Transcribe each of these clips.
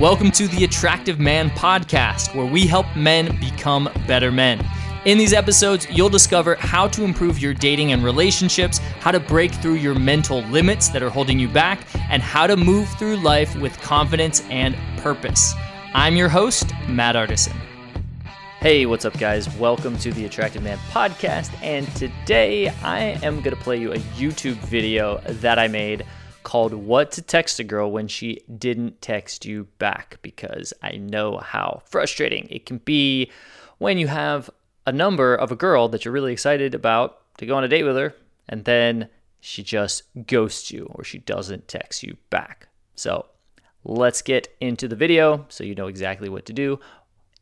Welcome to the Attractive Man Podcast, where we help men become better men. In these episodes, you'll discover how to improve your dating and relationships, how to break through your mental limits that are holding you back, and how to move through life with confidence and purpose. I'm your host, Matt Artisan. Hey, what's up, guys? Welcome to the Attractive Man Podcast, and today I am going to play you a YouTube video that I made called What to Text a Girl When She Didn't Text You Back because I know how frustrating it can be when you have a number of a girl that you're really excited about to go on a date with her and then she just ghosts you or she doesn't text you back. So let's get into the video so you know exactly what to do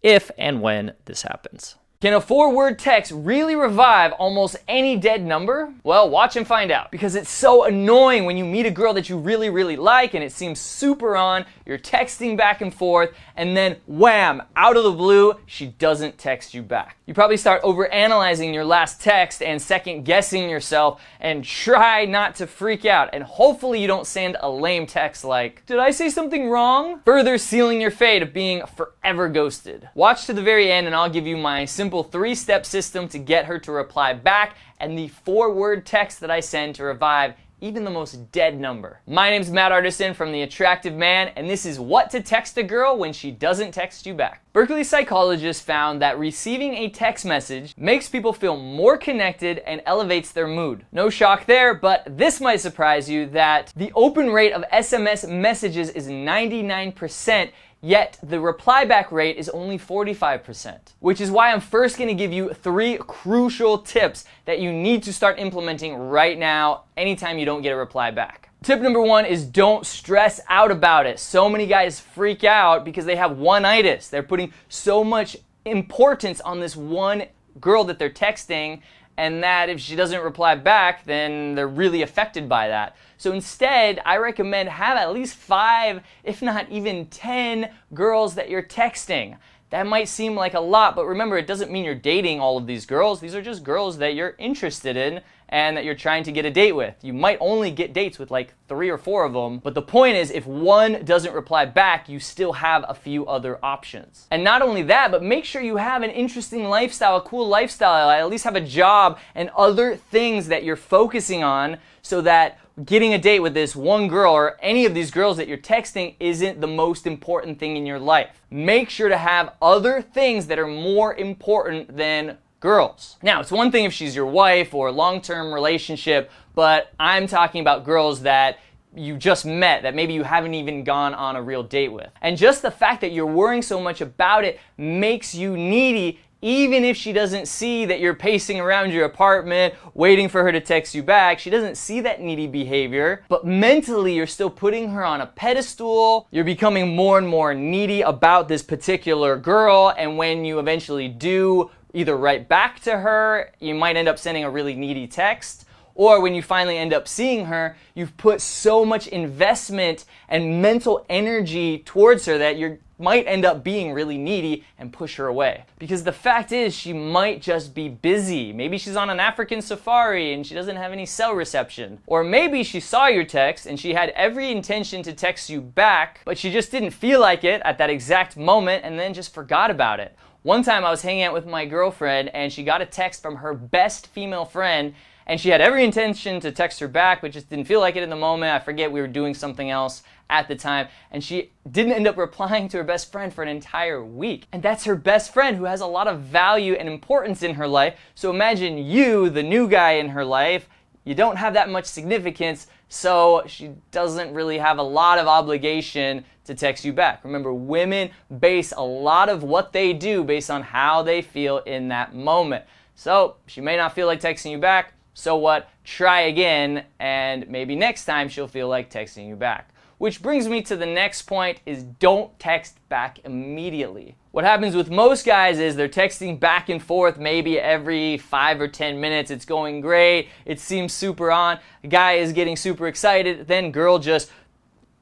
if and when this happens. Can a four word text really revive almost any dead number? Well, watch and find out. Because it's so annoying when you meet a girl that you really, really like and it seems super on, you're texting back and forth, and then wham, out of the blue, she doesn't text you back. You probably start overanalyzing your last text and second guessing yourself and try not to freak out. And hopefully you don't send a lame text like, Did I say something wrong? Further sealing your fate of being forever ghosted. Watch to the very end and I'll give you my simple simple three step system to get her to reply back, and the four word text that I send to revive even the most dead number. My name's Matt Artisan from The Attractive Man, and this is what to text a girl when she doesn't text you back. Berkeley psychologists found that receiving a text message makes people feel more connected and elevates their mood. No shock there, but this might surprise you that the open rate of SMS messages is 99%, Yet the reply back rate is only 45%, which is why I'm first to give you three crucial tips that you need to start implementing right now anytime you don't get a reply back. Tip number one is don't stress out about it. So many guys freak out because they have one itis. They're putting so much importance on this one girl that they're texting and that if she doesn't reply back, then they're really affected by that. So instead, I recommend have at least five, if not even 10 girls that you're texting. That might seem like a lot, but remember, it doesn't mean you're dating all of these girls. These are just girls that you're interested in and that you're trying to get a date with. You might only get dates with like three or four of them, but the point is, if one doesn't reply back, you still have a few other options. And not only that, but make sure you have an interesting lifestyle, a cool lifestyle, at least have a job and other things that you're focusing on so that getting a date with this one girl or any of these girls that you're texting isn't the most important thing in your life. Make sure to have other things that are more important than girls. Now, it's one thing if she's your wife or long term relationship, but I'm talking about girls that you just met that maybe you haven't even gone on a real date with. And just the fact that you're worrying so much about it makes you needy even if she doesn't see that you're pacing around your apartment waiting for her to text you back, she doesn't see that needy behavior, but mentally you're still putting her on a pedestal. You're becoming more and more needy about this particular girl, and when you eventually do either write back to her, you might end up sending a really needy text. Or when you finally end up seeing her, you've put so much investment and mental energy towards her that you're might end up being really needy and push her away. Because the fact is, she might just be busy. Maybe she's on an African safari and she doesn't have any cell reception. Or maybe she saw your text and she had every intention to text you back, but she just didn't feel like it at that exact moment and then just forgot about it. One time I was hanging out with my girlfriend and she got a text from her best female friend and she had every intention to text her back, but just didn't feel like it in the moment. I forget we were doing something else at the time, and she didn't end up replying to her best friend for an entire week. And that's her best friend who has a lot of value and importance in her life. So imagine you, the new guy in her life, you don't have that much significance, so she doesn't really have a lot of obligation to text you back. Remember, women base a lot of what they do based on how they feel in that moment. So she may not feel like texting you back. So what? Try again, and maybe next time she'll feel like texting you back. Which brings me to the next point is don't text back immediately. What happens with most guys is they're texting back and forth maybe every 5 or 10 minutes. It's going great. It seems super on. The guy is getting super excited. Then girl just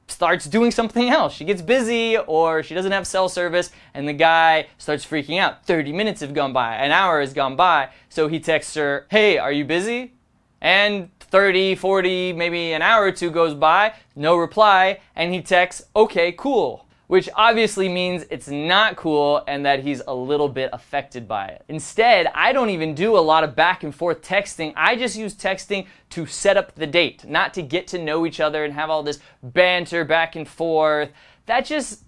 starts doing something else. She gets busy or she doesn't have cell service and the guy starts freaking out. 30 minutes have gone by, an hour has gone by. So he texts her, Hey, are you busy? And 30, 40, maybe an hour or two goes by, no reply, and he texts, okay, cool. which obviously means it's not cool and that he's a little bit affected by it. Instead, I don't even do a lot of back and forth texting. I just use texting to set up the date, not to get to know each other and have all this banter back and forth. That just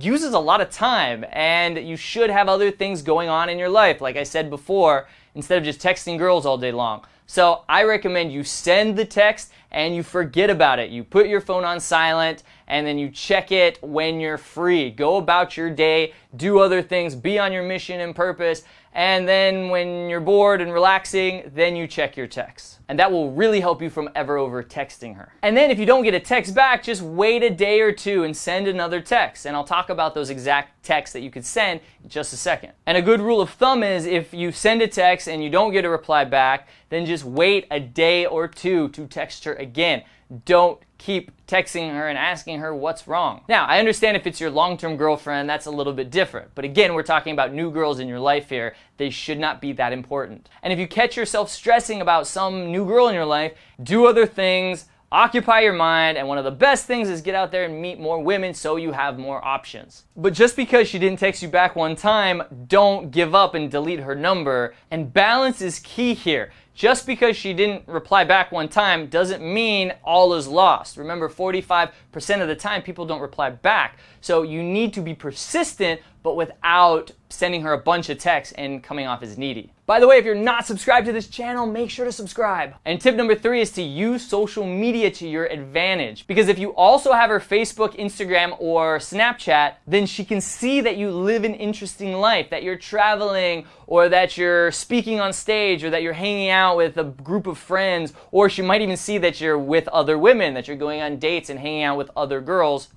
uses a lot of time, and you should have other things going on in your life, like I said before, instead of just texting girls all day long. So I recommend you send the text and you forget about it. You put your phone on silent and then you check it when you're free. Go about your day, do other things, be on your mission and purpose, and then when you're bored and relaxing, then you check your texts. And that will really help you from ever over texting her. And then if you don't get a text back, just wait a day or two and send another text. And I'll talk about those exact texts that you could send in just a second. And a good rule of thumb is if you send a text and you don't get a reply back, then just wait a day or two to text her again. Don't keep texting her and asking her what's wrong. Now, I understand if it's your long term girlfriend, that's a little bit different. But again, we're talking about new girls in your life here. They should not be that important. And if you catch yourself stressing about some new girl in your life, do other things. Occupy your mind, and one of the best things is get out there and meet more women so you have more options. But just because she didn't text you back one time, don't give up and delete her number. And balance is key here. Just because she didn't reply back one time doesn't mean all is lost. Remember, 45% of the time people don't reply back. So you need to be persistent, but without sending her a bunch of texts and coming off as needy. By the way, if you're not subscribed to this channel, make sure to subscribe. And tip number three is to use social media to your advantage. Because if you also have her Facebook, Instagram, or Snapchat, then she can see that you live an interesting life, that you're traveling, or that you're speaking on stage, or that you're hanging out with a group of friends, or she might even see that you're with other women, that you're going on dates and hanging out with other girls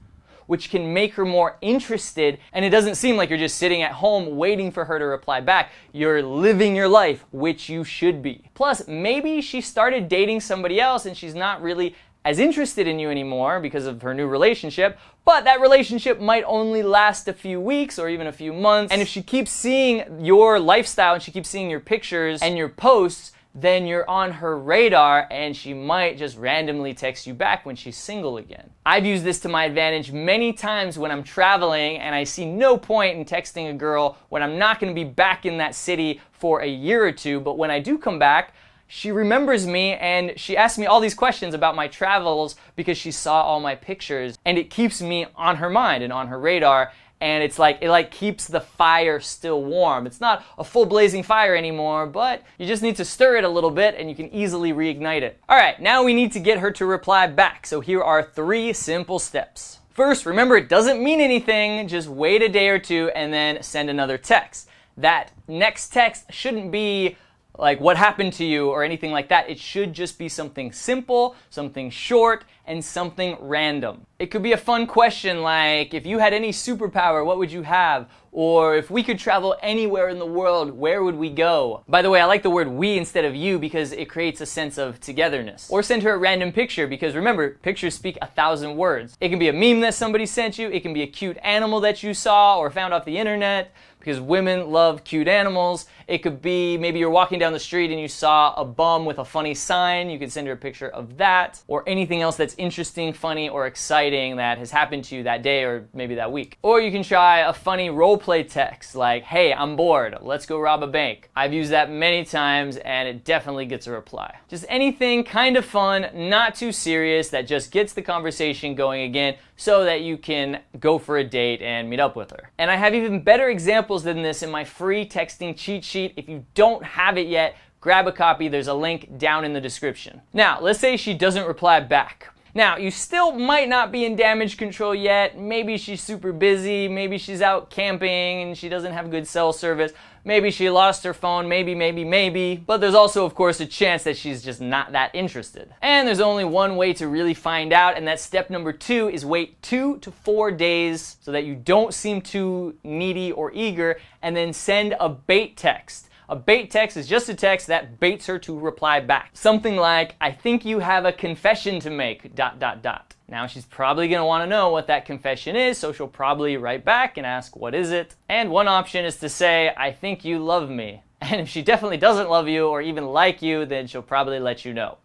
which can make her more interested. And it doesn't seem like you're just sitting at home waiting for her to reply back. You're living your life, which you should be. Plus, maybe she started dating somebody else and she's not really as interested in you anymore because of her new relationship, but that relationship might only last a few weeks or even a few months. And if she keeps seeing your lifestyle and she keeps seeing your pictures and your posts, then you're on her radar and she might just randomly text you back when she's single again. I've used this to my advantage many times when I'm traveling and I see no point in texting a girl when I'm not to be back in that city for a year or two, but when I do come back, she remembers me and she asks me all these questions about my travels because she saw all my pictures and it keeps me on her mind and on her radar and it's like it like keeps the fire still warm. It's not a full blazing fire anymore, but you just need to stir it a little bit and you can easily reignite it. All right, now we need to get her to reply back. So here are 3 simple steps. First, remember it doesn't mean anything, just wait a day or two and then send another text. That next text shouldn't be like what happened to you or anything like that. It should just be something simple, something short, and something random. It could be a fun question like if you had any superpower, what would you have? Or if we could travel anywhere in the world, where would we go? By the way, I like the word we instead of you because it creates a sense of togetherness. Or send her a random picture because remember, pictures speak a thousand words. It can be a meme that somebody sent you, it can be a cute animal that you saw or found off the internet because women love cute animals. It could be maybe you're walking down the street and you saw a bum with a funny sign. You could send her a picture of that or anything else that's interesting, funny, or exciting that has happened to you that day or maybe that week. Or you can try a funny role play text like, hey, I'm bored. Let's go rob a bank. I've used that many times and it definitely gets a reply. Just anything kind of fun, not too serious, that just gets the conversation going again so that you can go for a date and meet up with her. And I have even better examples than this in my free texting cheat sheet. If you don't have it yet, grab a copy. There's a link down in the description. Now, let's say she doesn't reply back. Now, you still might not be in damage control yet. Maybe she's super busy. Maybe she's out camping and she doesn't have good cell service. Maybe she lost her phone. Maybe, maybe, maybe. But there's also, of course, a chance that she's just not that interested. And there's only one way to really find out, and that's step number two is wait two to four days so that you don't seem too needy or eager, and then send a bait text. A bait text is just a text that baits her to reply back. Something like, I think you have a confession to make, dot, dot, dot. Now she's probably gonna wanna know what that confession is, so she'll probably write back and ask, what is it? And one option is to say, I think you love me. And if she definitely doesn't love you or even like you, then she'll probably let you know.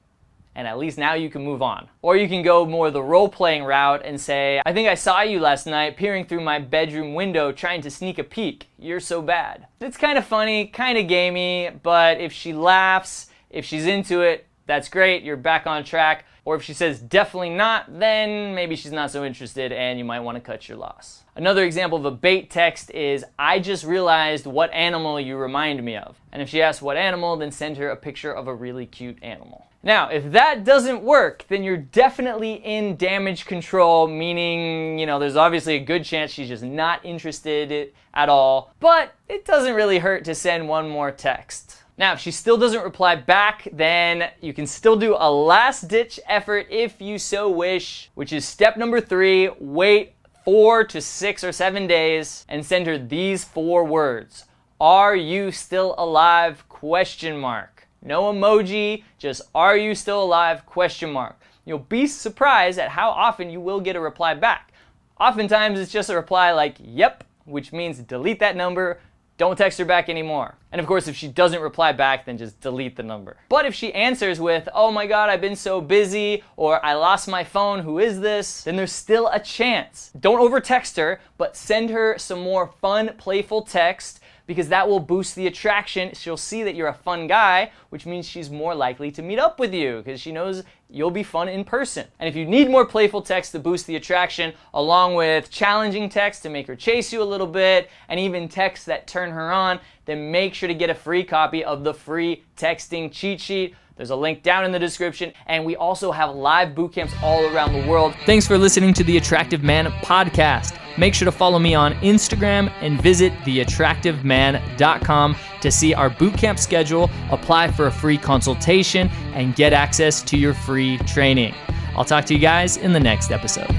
And at least now you can move on. Or you can go more the role playing route and say, I think I saw you last night peering through my bedroom window trying to sneak a peek. You're so bad. It's kind of funny, kind of gamey, but if she laughs, if she's into it, that's great, you're back on track. Or if she says definitely not, then maybe she's not so interested and you might want to cut your loss. Another example of a bait text is I just realized what animal you remind me of. And if she asks what animal, then send her a picture of a really cute animal. Now, if that doesn't work, then you're definitely in damage control, meaning, you know, there's obviously a good chance she's just not interested at all. But it doesn't really hurt to send one more text. Now, if she still doesn't reply back, then you can still do a last ditch effort if you so wish, which is step number three wait four to six or seven days and send her these four words Are you still alive? Question mark. No emoji, just are you still alive? Question mark. You'll be surprised at how often you will get a reply back. Oftentimes it's just a reply like, yep, which means delete that number, don't text her back anymore. And of course, if she doesn't reply back, then just delete the number. But if she answers with, oh my god, I've been so busy, or I lost my phone, who is this? Then there's still a chance. Don't over text her, but send her some more fun, playful text because that will boost the attraction. She'll see that you're a fun guy, which means she's more likely to meet up with you because she knows you'll be fun in person. And if you need more playful text to boost the attraction, along with challenging text to make her chase you a little bit, and even texts that turn her on, then make sure to get a free copy of the free texting cheat sheet. There's a link down in the description, and we also have live boot camps all around the world. Thanks for listening to the Attractive Man podcast. Make sure to follow me on Instagram and visit theattractiveman.com to see our boot camp schedule, apply for a free consultation, and get access to your free training. I'll talk to you guys in the next episode.